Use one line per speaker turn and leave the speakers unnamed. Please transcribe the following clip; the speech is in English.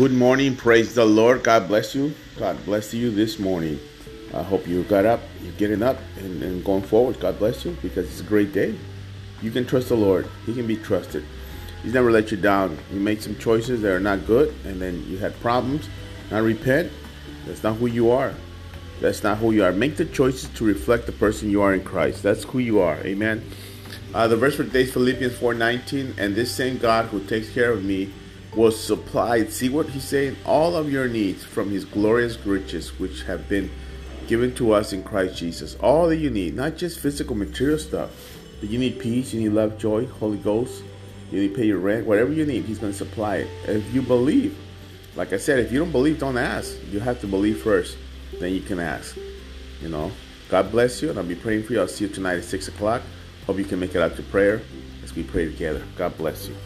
Good morning. Praise the Lord. God bless you. God bless you this morning. I hope you got up, you're getting up and, and going forward. God bless you because it's a great day. You can trust the Lord. He can be trusted. He's never let you down. You make some choices that are not good and then you had problems. Now repent. That's not who you are. That's not who you are. Make the choices to reflect the person you are in Christ. That's who you are. Amen. Uh, the verse for today is Philippians 4:19, and this same God who takes care of me will supply, see what he's saying, all of your needs from his glorious riches, which have been given to us in Christ Jesus. All that you need, not just physical material stuff, but you need peace, you need love, joy, Holy Ghost, you need to pay your rent, whatever you need, he's going to supply it. If you believe, like I said, if you don't believe, don't ask. You have to believe first, then you can ask. You know, God bless you, and I'll be praying for you. I'll see you tonight at 6 o'clock. Hope you can make it out to prayer as we pray together. God bless you.